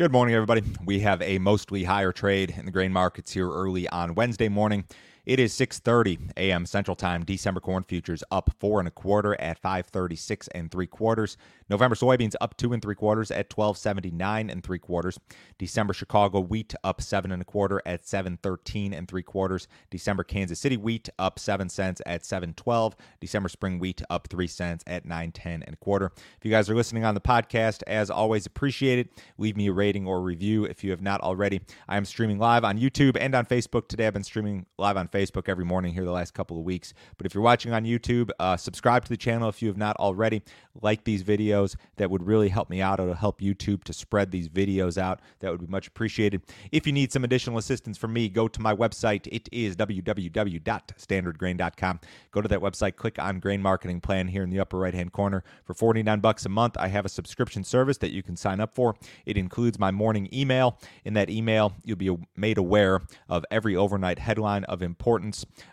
Good morning, everybody. We have a mostly higher trade in the grain markets here early on Wednesday morning. It is 6:30 a.m. Central Time. December corn futures up four and a quarter at 536 and three quarters. November soybeans up two and three quarters at 1279 and three quarters. December Chicago wheat up seven and a quarter at 713 and three quarters. December Kansas City wheat up seven cents at 712. December spring wheat up three cents at 910 and a quarter. If you guys are listening on the podcast, as always, appreciate it. Leave me a rating or review if you have not already. I am streaming live on YouTube and on Facebook today. I've been streaming live on Facebook every morning here the last couple of weeks. But if you're watching on YouTube, uh, subscribe to the channel if you have not already. Like these videos. That would really help me out. It'll help YouTube to spread these videos out. That would be much appreciated. If you need some additional assistance from me, go to my website. It is www.standardgrain.com. Go to that website, click on Grain Marketing Plan here in the upper right hand corner. For 49 bucks a month, I have a subscription service that you can sign up for. It includes my morning email. In that email, you'll be made aware of every overnight headline of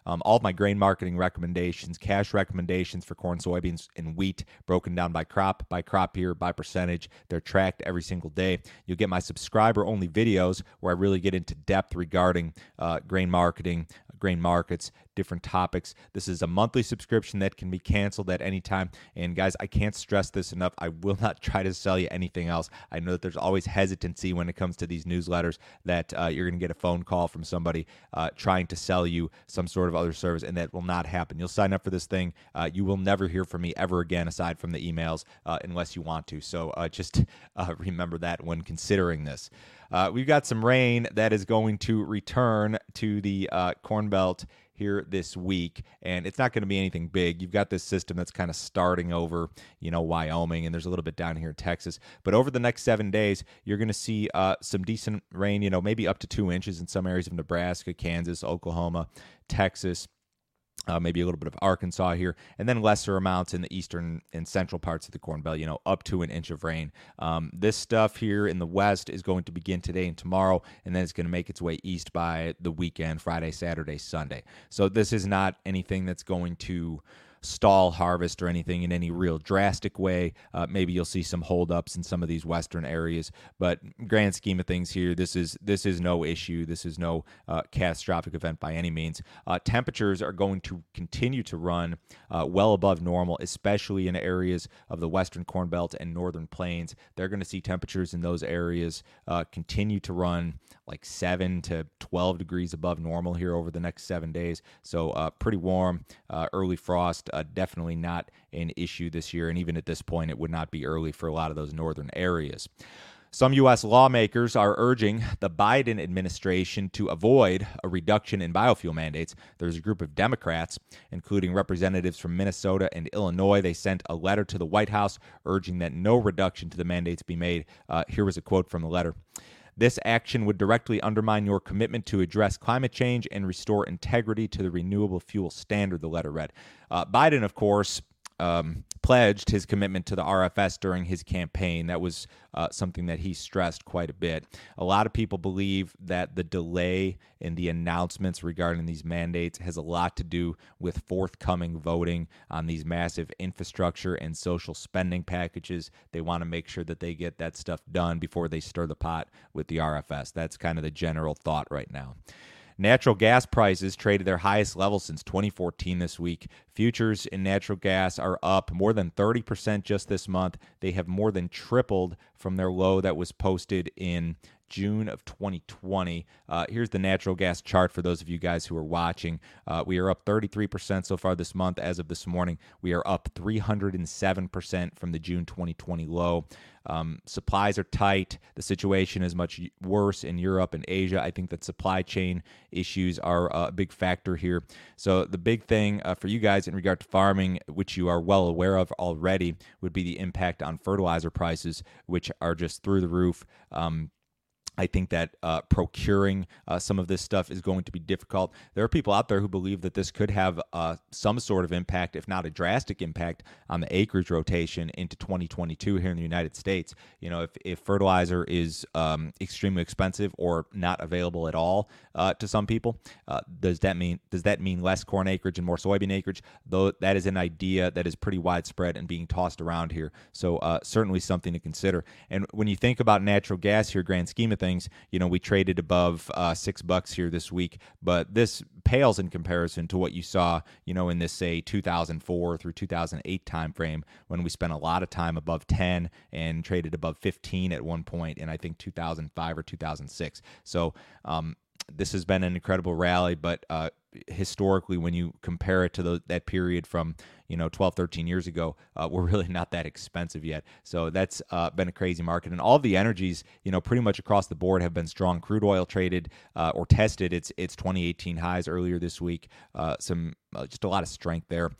um, all of my grain marketing recommendations, cash recommendations for corn, soybeans, and wheat, broken down by crop, by crop year, by percentage. They're tracked every single day. You'll get my subscriber only videos where I really get into depth regarding uh, grain marketing, grain markets, different topics. This is a monthly subscription that can be canceled at any time. And guys, I can't stress this enough. I will not try to sell you anything else. I know that there's always hesitancy when it comes to these newsletters that uh, you're going to get a phone call from somebody uh, trying to sell you some sort of other service, and that will not happen. You'll sign up for this thing. Uh, you will never hear from me ever again aside from the emails uh, unless you want to. So uh, just uh, remember that when considering this. We've got some rain that is going to return to the Corn Belt here this week, and it's not going to be anything big. You've got this system that's kind of starting over, you know, Wyoming, and there's a little bit down here in Texas. But over the next seven days, you're going to see uh, some decent rain, you know, maybe up to two inches in some areas of Nebraska, Kansas, Oklahoma, Texas uh, maybe a little bit of Arkansas here, and then lesser amounts in the eastern and central parts of the Corn Belt, you know, up to an inch of rain. Um, this stuff here in the west is going to begin today and tomorrow, and then it's going to make its way east by the weekend, Friday, Saturday, Sunday. So this is not anything that's going to stall harvest or anything in any real drastic way. Uh, maybe you'll see some holdups in some of these western areas, but grand scheme of things here, this is this is no issue. This is no uh, catastrophic event by any means. Uh, temperatures are going to continue to run uh, well above normal, especially in areas of the western Corn Belt and northern plains. They're going to see temperatures in those areas uh, continue to run like seven to 12 degrees above normal here over the next seven days. So uh, pretty warm, early frost uh, definitely not an issue this year. And even at this point, it would not be early for a lot of those northern areas. Some U.S. lawmakers are urging the Biden administration to avoid a reduction in biofuel mandates. There's a group of Democrats, including representatives from Minnesota and Illinois. They sent a letter to the White House urging that no reduction to the mandates be made. Uh, here was a quote from the letter. This action would directly undermine your commitment to address climate change and restore integrity to the renewable fuel standard, the letter read. Uh, Biden, of course, um, pledged his commitment to the RFS during his campaign. That was uh, something that he stressed quite a bit. A lot of people believe that the delay in the announcements regarding these mandates has a lot to do with forthcoming voting on these massive infrastructure and social spending packages. They want to make sure that they get that stuff done before they stir the pot with the RFS. That's kind of the general thought right now. Natural gas prices traded their highest level since 2014 this week. Futures in natural gas are up more than 30% just this month. They have more than tripled from their low that was posted in June of 2020. Uh, here's the natural gas chart for those of you guys who are watching. Uh, we are up 33% so far this month. As of this morning, we are up 307% from the June 2020 low. Um, supplies are tight. The situation is much worse in Europe and Asia. I think that supply chain issues are a big factor here. So, the big thing uh, for you guys in regard to farming, which you are well aware of already, would be the impact on fertilizer prices, which are just through the roof. Um, I think that uh, procuring uh, some of this stuff is going to be difficult. There are people out there who believe that this could have uh, some sort of impact, if not a drastic impact, on the acreage rotation into 2022 here in the United States. You know, if, if fertilizer is um, extremely expensive or not available at all uh, to some people, uh, does that mean does that mean less corn acreage and more soybean acreage? Though that is an idea that is pretty widespread and being tossed around here. So uh, certainly something to consider. And when you think about natural gas here, grand scheme of things things. You know, we traded above uh, six bucks here this week, but this pales in comparison to what you saw, you know, in this say 2004 through 2008 timeframe when we spent a lot of time above 10 and traded above 15 at one point in I think 2005 or 2006. So um, this has been an incredible rally, but uh, historically, when you compare it to the, that period from you know 12 13 years ago uh, we're really not that expensive yet. So that's uh, been a crazy market. And all the energies you know pretty much across the board have been strong. Crude oil traded uh, or tested its its 2018 highs earlier this week. Uh, some uh, just a lot of strength there.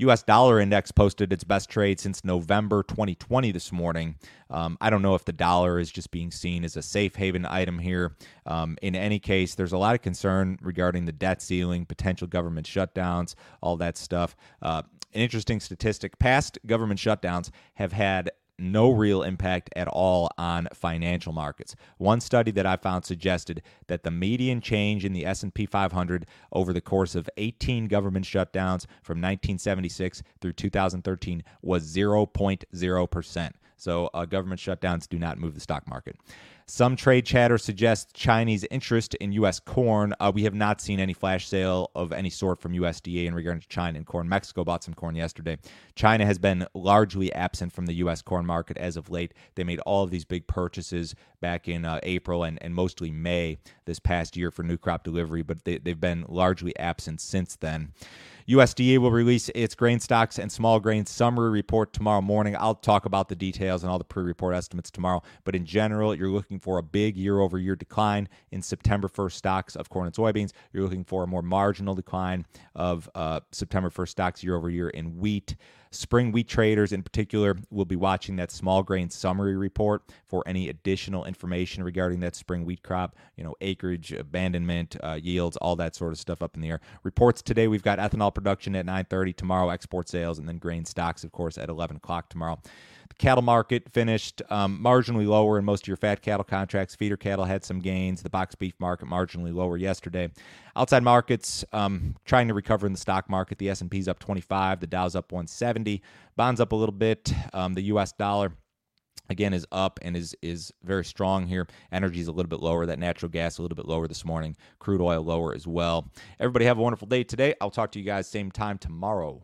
Us dollar index posted its best trade since november 2020 this morning. Um, i don't know if the dollar is just being seen as a safe haven item here. Um, in any case there's a lot of concern regarding the debt ceiling potential government shutdowns all that stuff uh, an interesting statistic past government shutdowns have had no real impact at all on financial markets. One study that I found suggested that the median change in the S&P 500 over the course of 18 government shutdowns from 1976 through 2013 was 0.0%. So uh, government shutdowns do not move the stock market. Some trade chatter suggests Chinese interest in U.S. corn. Uh, we have not seen any flash sale of any sort from USDA in regard to China and corn. Mexico bought some corn yesterday. China has been largely absent from the U.S. corn market as of late. They made all of these big purchases back in uh, April and, and mostly May this past year for new crop delivery, but they, they've been largely absent since then. USDA will release its grain stocks and small grain summary report tomorrow morning. I'll talk about the details and all the pre report estimates tomorrow. But in general, you're looking for a big year over year decline in September 1st stocks of corn and soybeans. You're looking for a more marginal decline of uh, September 1st stocks year over year in wheat. Spring wheat traders, in particular, will be watching that small grain summary report for any additional information regarding that spring wheat crop. You know, acreage, abandonment, uh, yields, all that sort of stuff up in the air. Reports today. We've got ethanol production at 9:30 tomorrow, export sales, and then grain stocks, of course, at 11 o'clock tomorrow. The cattle market finished um, marginally lower in most of your fat cattle contracts. Feeder cattle had some gains. The box beef market marginally lower yesterday. Outside markets um, trying to recover in the stock market. The S&P's up 25. The Dow's up 170. Bonds up a little bit. Um, the U.S. dollar again is up and is is very strong here. Energy is a little bit lower. That natural gas a little bit lower this morning. Crude oil lower as well. Everybody have a wonderful day today. I'll talk to you guys same time tomorrow.